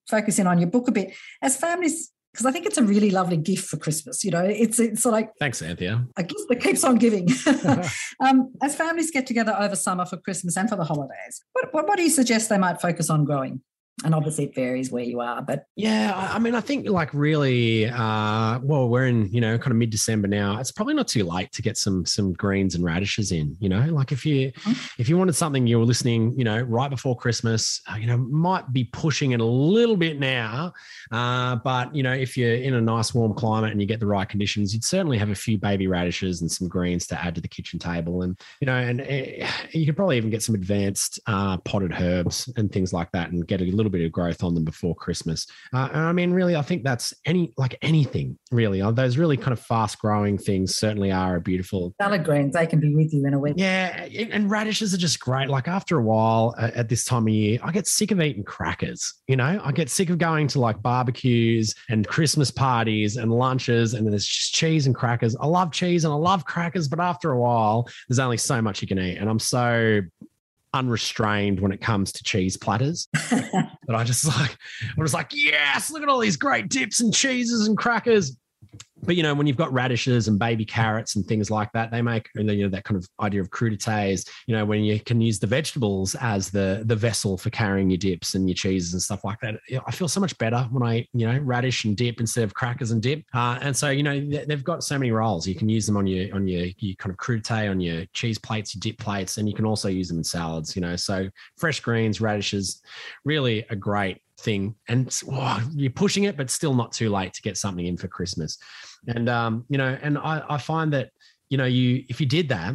focus in on your book a bit, as families, because I think it's a really lovely gift for Christmas. You know, it's it's sort of like thanks, Anthea. A gift that keeps on giving. um, as families get together over summer for Christmas and for the holidays, what, what, what do you suggest they might focus on growing? And obviously it varies where you are but yeah i mean i think like really uh well we're in you know kind of mid-december now it's probably not too late to get some some greens and radishes in you know like if you mm-hmm. if you wanted something you were listening you know right before christmas uh, you know might be pushing it a little bit now uh but you know if you're in a nice warm climate and you get the right conditions you'd certainly have a few baby radishes and some greens to add to the kitchen table and you know and uh, you could probably even get some advanced uh potted herbs and things like that and get a little little bit of growth on them before Christmas. Uh, and I mean, really, I think that's any like anything really. Uh, those really kind of fast growing things certainly are a beautiful salad greens. They can be with you in a week. Yeah, and radishes are just great. Like after a while, uh, at this time of year, I get sick of eating crackers. You know, I get sick of going to like barbecues and Christmas parties and lunches, and there's just cheese and crackers. I love cheese and I love crackers, but after a while, there's only so much you can eat, and I'm so unrestrained when it comes to cheese platters. but I just like, I was like, yes, look at all these great dips and cheeses and crackers but you know when you've got radishes and baby carrots and things like that they make you know that kind of idea of crudités you know when you can use the vegetables as the the vessel for carrying your dips and your cheeses and stuff like that i feel so much better when i you know radish and dip instead of crackers and dip. Uh, and so you know they've got so many roles. You can use them on your on your, your kind of crudité on your cheese plates your dip plates and you can also use them in salads you know. So fresh greens radishes really a great thing. And oh, you're pushing it but still not too late to get something in for christmas and um you know and i i find that you know you if you did that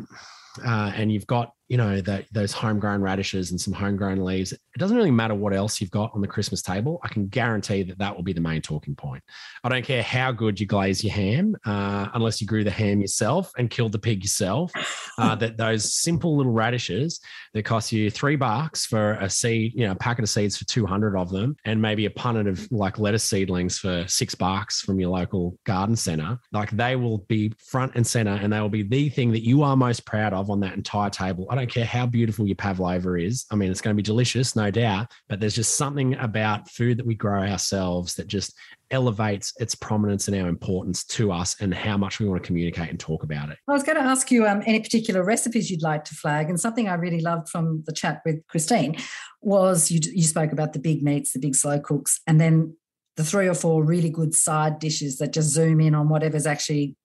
uh, and you've got you know the, those homegrown radishes and some homegrown leaves it doesn't really matter what else you've got on the christmas table. I can guarantee that that will be the main talking point. I don't care how good you glaze your ham uh, unless you grew the ham yourself and killed the pig yourself uh, that those simple little radishes that cost you three bucks for a seed you know a packet of seeds for 200 of them and maybe a punnet of like lettuce seedlings for six bucks from your local garden center like they will be front and center and they will be the thing that you are most proud of on that entire table. I don't don't care how beautiful your pavlova is. I mean, it's going to be delicious, no doubt, but there's just something about food that we grow ourselves that just elevates its prominence and our importance to us and how much we want to communicate and talk about it. I was going to ask you um, any particular recipes you'd like to flag. And something I really loved from the chat with Christine was you, you spoke about the big meats, the big slow cooks, and then the three or four really good side dishes that just zoom in on whatever's actually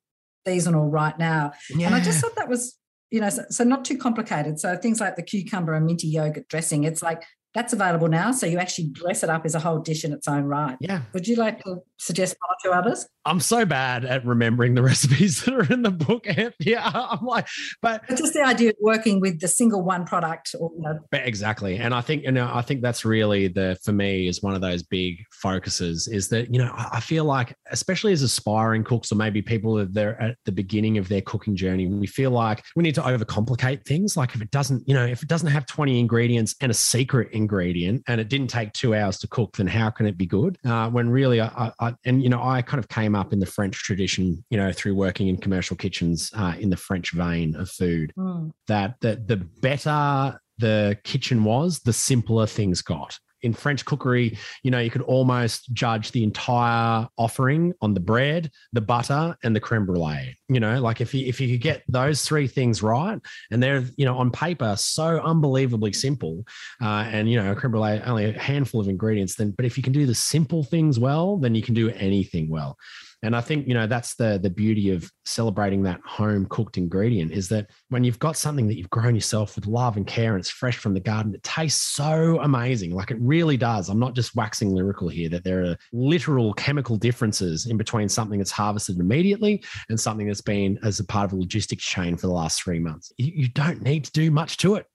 seasonal right now. Yeah. And I just thought that was you know, so, so, not too complicated. So things like the cucumber and minty yogurt dressing, it's like that's available now. So you actually dress it up as a whole dish in its own right. Yeah. Would you like to suggest one or two others? I'm so bad at remembering the recipes that are in the book. Yeah, I'm like, but just the idea of working with the single one product. Or, you know. Exactly, and I think you know I think that's really the for me is one of those big focuses is that you know I feel like especially as aspiring cooks or maybe people that they're at the beginning of their cooking journey we feel like we need to overcomplicate things like if it doesn't you know if it doesn't have 20 ingredients and a secret ingredient and it didn't take two hours to cook then how can it be good? Uh, when really I, I, and you know I kind of came up in the French tradition you know through working in commercial kitchens uh, in the French vein of food. Mm. that that the better the kitchen was the simpler things got in French cookery, you know, you could almost judge the entire offering on the bread, the butter, and the creme brulee. You know, like if you if you could get those three things right, and they're you know on paper so unbelievably simple, uh, and you know, creme brulee only a handful of ingredients. Then, but if you can do the simple things well, then you can do anything well. And I think, you know, that's the the beauty of celebrating that home cooked ingredient is that when you've got something that you've grown yourself with love and care and it's fresh from the garden, it tastes so amazing. Like it really does. I'm not just waxing lyrical here, that there are literal chemical differences in between something that's harvested immediately and something that's been as a part of a logistics chain for the last three months. You, don't need to do much to it.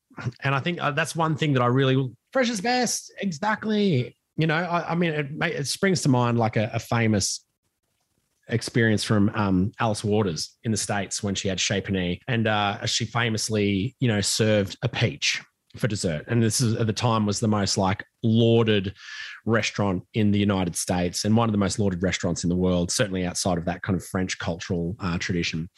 And I think uh, that's one thing that I really fresh is best. Exactly. You know, I, I mean, it, it, springs to mind like a, a famous experience from um, Alice Waters in the States when she had Chez Panisse. And uh, she famously, you know, served a peach for dessert. And this is at the time was the most like lauded restaurant in the United States and one of the most lauded restaurants in the world, certainly outside of that kind of French cultural uh, tradition.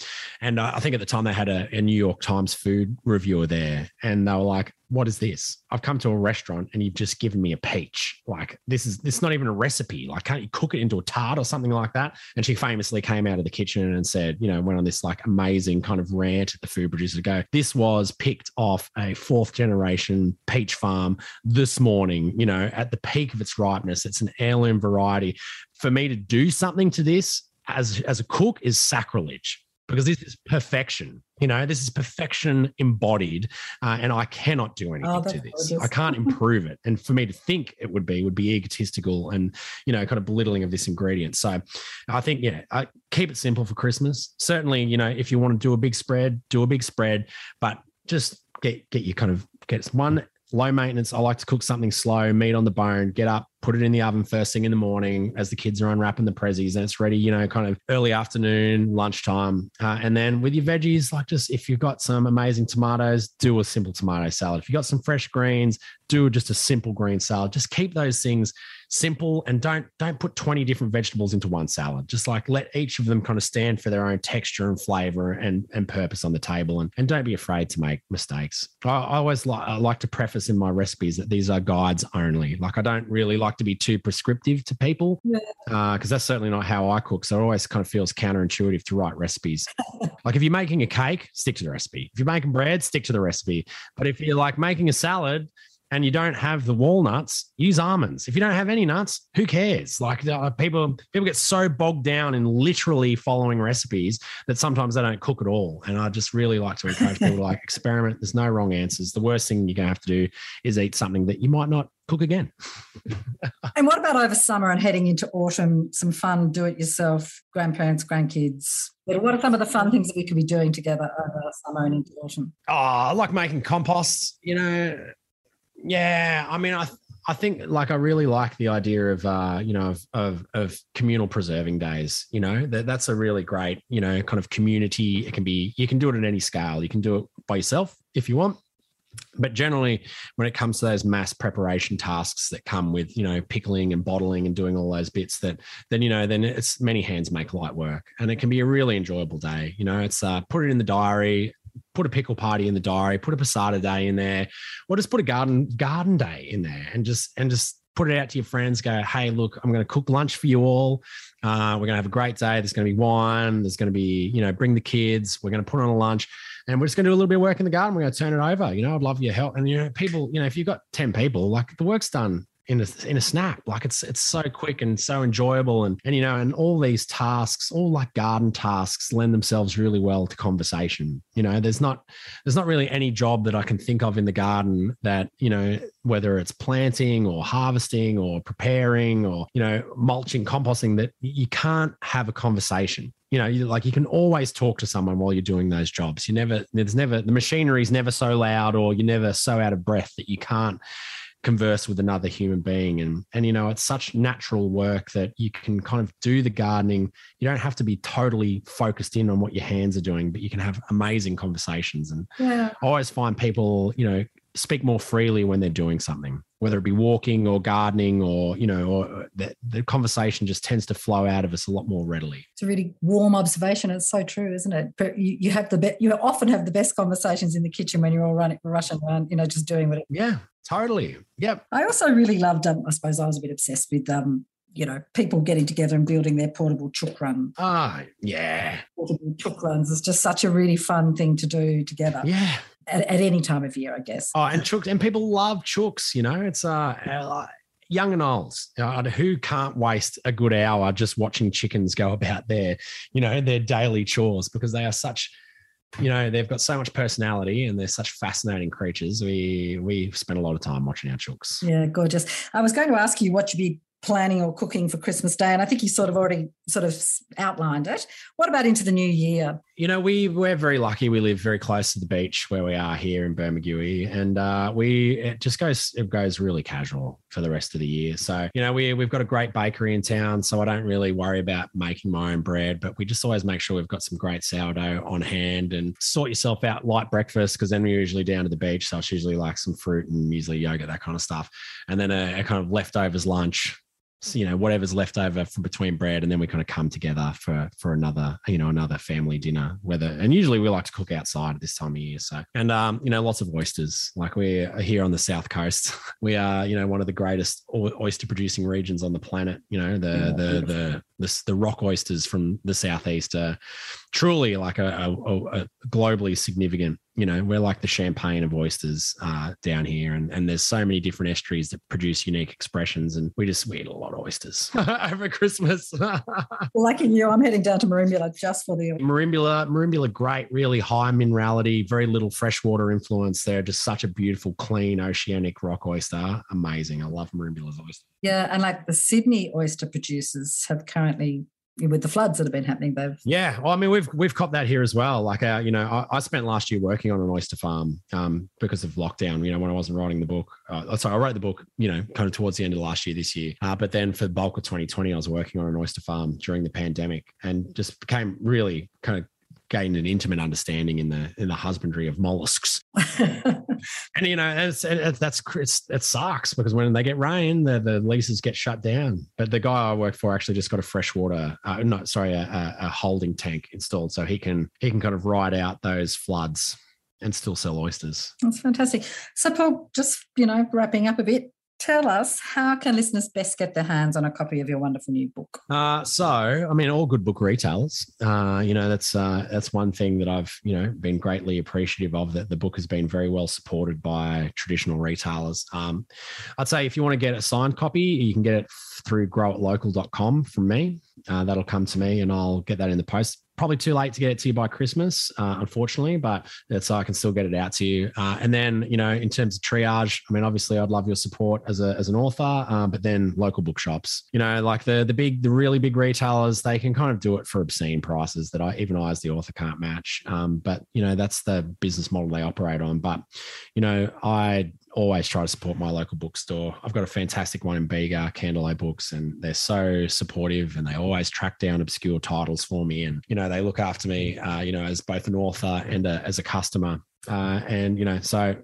And uh, I think at the time they had a, a New York Times food reviewer there, and they were like, what is this? I've come to a restaurant and you've just given me a peach. Like this is this is not even a recipe. Like can't you cook it into a tart or something like that? And she famously came out of the kitchen and said, you know, went on this like amazing kind of rant at the food producer to go, this was picked off a fourth generation peach farm this morning, you know, at the peak of its ripeness. It's an heirloom variety. For me to do something to this as as a cook is sacrilege because this is perfection. You know, this is perfection embodied, uh, and I cannot do anything oh, to this. Gorgeous. I can't improve it. And for me to think it would be would be egotistical and you know, kind of belittling of this ingredient. So, I think yeah, I keep it simple for Christmas. Certainly, you know, if you want to do a big spread, do a big spread, but just get get your kind of get one low maintenance. I like to cook something slow, meat on the bone, get up, put it in the oven first thing in the morning as the kids are unwrapping the prezzies and it's ready, you know, kind of early afternoon, lunchtime. Uh, and then with your veggies, like just if you've got some amazing tomatoes, do a simple tomato salad. If you've got some fresh greens, do just a simple green salad. Just keep those things simple and don't don't put 20 different vegetables into one salad. Just like let each of them kind of stand for their own texture and flavor and and purpose on the table and, and don't be afraid to make mistakes. I, I always like I like to preface in my recipes that these are guides only. Like i don't really like to be too prescriptive to people because yeah. uh, that's certainly not how i cook so it always kind of feels counterintuitive to write recipes. Like if you're making a cake stick to the recipe. If you're making bread stick to the recipe. But if you're like making a salad and you don't have the walnuts, use almonds. If you don't have any nuts, who cares? Like uh, people, people get so bogged down in literally following recipes that sometimes they don't cook at all. And I just really like to encourage people to like experiment. There's no wrong answers. The worst thing you're gonna have to do is eat something that you might not cook again. and what about over summer and heading into autumn? Some fun, do-it-yourself, grandparents, grandkids. What are some of the fun things that we could be doing together over summer and into autumn? Oh, I like making composts. You know, yeah, I mean, I I think like I really like the idea of uh, you know of, of, of communal preserving days. You know that that's a really great you know kind of community. It can be you can do it at any scale. You can do it by yourself if you want, but generally when it comes to those mass preparation tasks that come with you know pickling and bottling and doing all those bits that then you know then it's many hands make light work and it can be a really enjoyable day you know it's uh, put it in the diary put a pickle party in the diary, put a passata day in there, or just put a garden garden day in there, and just and just put it out to your friends. Go, hey, look, I'm going to cook lunch for you all. Uh, we're going to have a great day. There's going to be wine. There's going to be, you know, bring the kids. We're going to put on a lunch, and we're just going to do a little bit of work in the garden. We're going to turn it over. You know, I'd love your help. And you know, people, you know, if you've got ten people, like the work's done in a in a snap. Like it's it's so quick and so enjoyable, and and you know, and all these tasks, all like garden tasks, lend themselves really well to conversation. You know, there's not there's not really any job that I can think of in the garden that you know whether it's planting or harvesting or preparing or you know mulching, composting that you can't have a conversation you know, like you can always talk to someone while you're doing those jobs. You never, there's never, the machinery is never so loud or you're never so out of breath that you can't converse with another human being. And and you know it's such natural work that you can kind of do the gardening. You don't have to be totally focused in on what your hands are doing but you can have amazing conversations. And Yeah. I always find people you know speak more freely when they're doing something whether it be walking or gardening or you know or the, the conversation just tends to flow out of us a lot more readily It's a really warm observation. It's so true, isn't it? But you, you have the be- you often have the best conversations in the kitchen when you're all running, rushing around, you know, just doing what. It- yeah totally yep I also really loved. Um, I suppose I was a bit obsessed with um, you know, people getting together and building their portable chook run. ah yeah Portable chook runs is just such a really fun thing to do together yeah at, at any time of year, I guess. Oh, and chooks, and people love chooks. You know, it's uh, uh, young and old. Uh, who can't waste a good hour just watching chickens go about their, you know, their daily chores because they are such. You know, they've got so much personality and they're such fascinating creatures. We we spend a lot of time watching our chooks. Yeah, gorgeous. I was going to ask you what you'd be planning or cooking for Christmas Day, and I think you sort of already sort of outlined it. What about into the new year? You know, we we're very lucky. We live very close to the beach where we are here in Bermagui, and uh, we it just goes it goes really casual for the rest of the year. So you know, we we've got a great bakery in town, so I don't really worry about making my own bread, but we just always make sure we've got some great sourdough on hand and sort yourself out light breakfast because then we're usually down to the beach, so it's usually like some fruit and usually yogurt, that kind of stuff, and then a, a kind of leftovers lunch you know whatever's left over from between bread and then we kind of come together for for another you know another family dinner whether and usually we like to cook outside this time of year so. And um you know lots of oysters. Like we're here on the south coast. We are you know one of the greatest oyster producing regions on the planet you know the Yeah, the the the, the rock oysters from the southeast are truly like a, a, a globally significant you know we're like the champagne of oysters uh, down here and, and there's so many different estuaries that produce unique expressions and we just we eat a lot of oysters over christmas. Lucky you, I'm heading down to Merimbula just for the. merimbula merimbula great really high minerality very little freshwater influence there just such a beautiful clean oceanic rock oyster. Amazing. I love merimbula's oyster Yeah, and like the Sydney oyster producers have currently, with the floods that have been happening, they've Yeah, well, I mean, we've we've copped that here as well. Like, uh, you know, I, I spent last year working on an oyster farm um, because of lockdown. You know, when I wasn't writing the book, uh, sorry, I wrote the book. You know, kind of towards the end of last year, this year. Uh, but then for the bulk of 2020, I was working on an oyster farm during the pandemic, and just became really kind of gained an intimate understanding in the in the husbandry of mollusks. And you know, it's, it's that's it's, it sucks because when they get rain, the, the leases get shut down. But the guy I worked for actually just got a freshwater, uh, no, sorry, a, a, a holding tank installed, so he can he can kind of ride out those floods and still sell oysters. That's fantastic. So, Paul, just you know, wrapping up a bit, tell us how can listeners best get their hands on a copy of your wonderful new book? Uh, so, I mean, all good book retailers. Uh, you know, that's uh, that's one thing that I've you know been greatly appreciative of. That the book has been very well supported by traditional retailers. Um, I'd say if you want to get a signed copy, you can get it through growitlocal.com from me. Uh, that'll come to me, and I'll get that in the post. Probably too late to get it to you by Christmas, uh, unfortunately, but that's so I can still get it out to you. Uh, and then, you know, in terms of triage, I mean, obviously, I'd love your support as a as an author, um, but then local bookshops, you know, like the the big, the really big retailers, they can kind of do it for obscene prices that I even I as the author can't match. Um, but you know, that's the business model they operate on. But you know, I always try to support my local bookstore. I've got a fantastic one in Bega, Candlelight Books, and they're so supportive and they always track down obscure titles for me. And, you know, they look after me, uh, you know, as both an author and a, as a customer. Uh, and, you know, so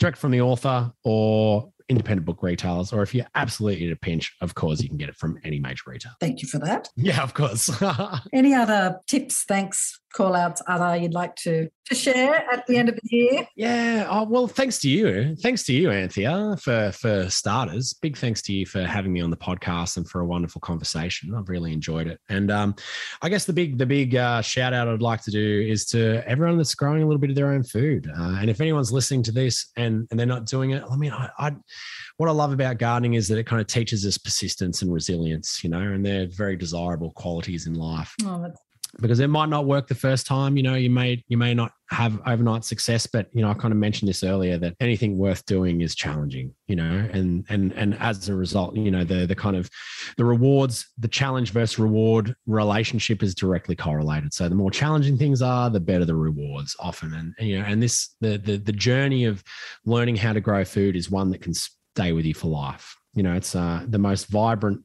direct from the author or independent book retailers, or if you're absolutely in a pinch, of course, you can get it from any major retailer. Thank you for that. Yeah, of course. Any other tips, thanks, call outs, other you'd like to, to share at the end of the year? Yeah. Oh, well, thanks to you. Thanks to you, Anthea, for for starters. Big thanks to you for having me on the podcast and for a wonderful conversation. I've really enjoyed it. And um, I guess the big the big uh, shout out I'd like to do is to everyone that's growing a little bit of their own food. Uh, and if anyone's listening to this and and they're not doing it, I mean, I, I what I love about gardening is that it kind of teaches us persistence and resilience, you know, and they're very desirable qualities in life Oh, that's because it might not work the first time. You know, you may you may not have overnight success, but you know, I kind of mentioned this earlier that anything worth doing is challenging. You know, and and and as a result, you know, the the kind of the rewards, the challenge versus reward relationship is directly correlated. So the more challenging things are, the better the rewards often. And, and you know, and this the the the journey of learning how to grow food is one that can stay with you for life. You know, it's uh, the most vibrant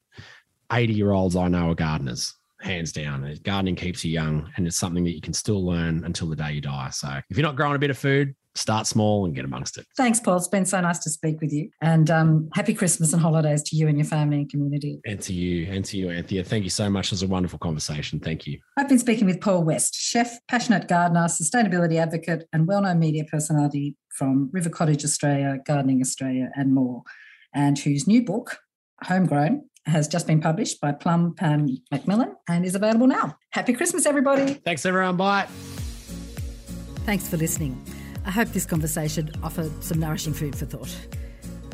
80 year olds I know are gardeners hands down. Gardening keeps you young and it's something that you can still learn until the day you die. So if you're not growing a bit of food, start small and get amongst it. Thanks, Paul. It's been so nice to speak with you. And um, happy Christmas and holidays to you and your family and community. And to you, and to you, Anthea. Thank you so much. It was a wonderful conversation. Thank you. I've been speaking with Paul West, chef, passionate gardener, sustainability advocate, and well known media personality from River Cottage Australia, Gardening Australia, and more, and whose new book, Homegrown, has just been published by Plum Pan Macmillan and is available now. Happy Christmas, everybody. Thanks, everyone. Bye. Thanks for listening. I hope this conversation offered some nourishing food for thought.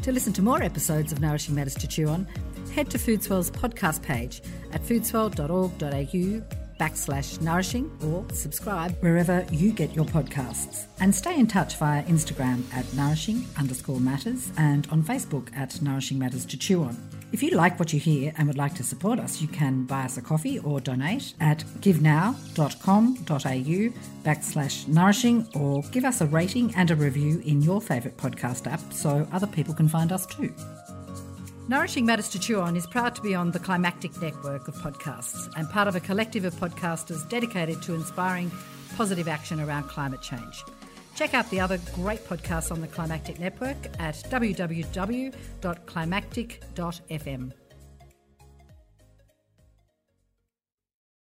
To listen to more episodes of Nourishing Matters to Chew On, head to Foodswell's podcast page at foodswell.org.au backslash nourishing or subscribe wherever you get your podcasts. And stay in touch via Instagram at nourishing underscore matters and on Facebook at nourishing matters to chew on. If you like what you hear and would like to support us, you can buy us a coffee or donate at givenow.com.au backslash nourishing or give us a rating and a review in your favourite podcast app so other people can find us too. Nourishing Matters to Chew On is proud to be on the Climactic network of podcasts and part of a collective of podcasters dedicated to inspiring positive action around climate change. Check out the other great podcasts on the Climactic network at www.climactic.fm.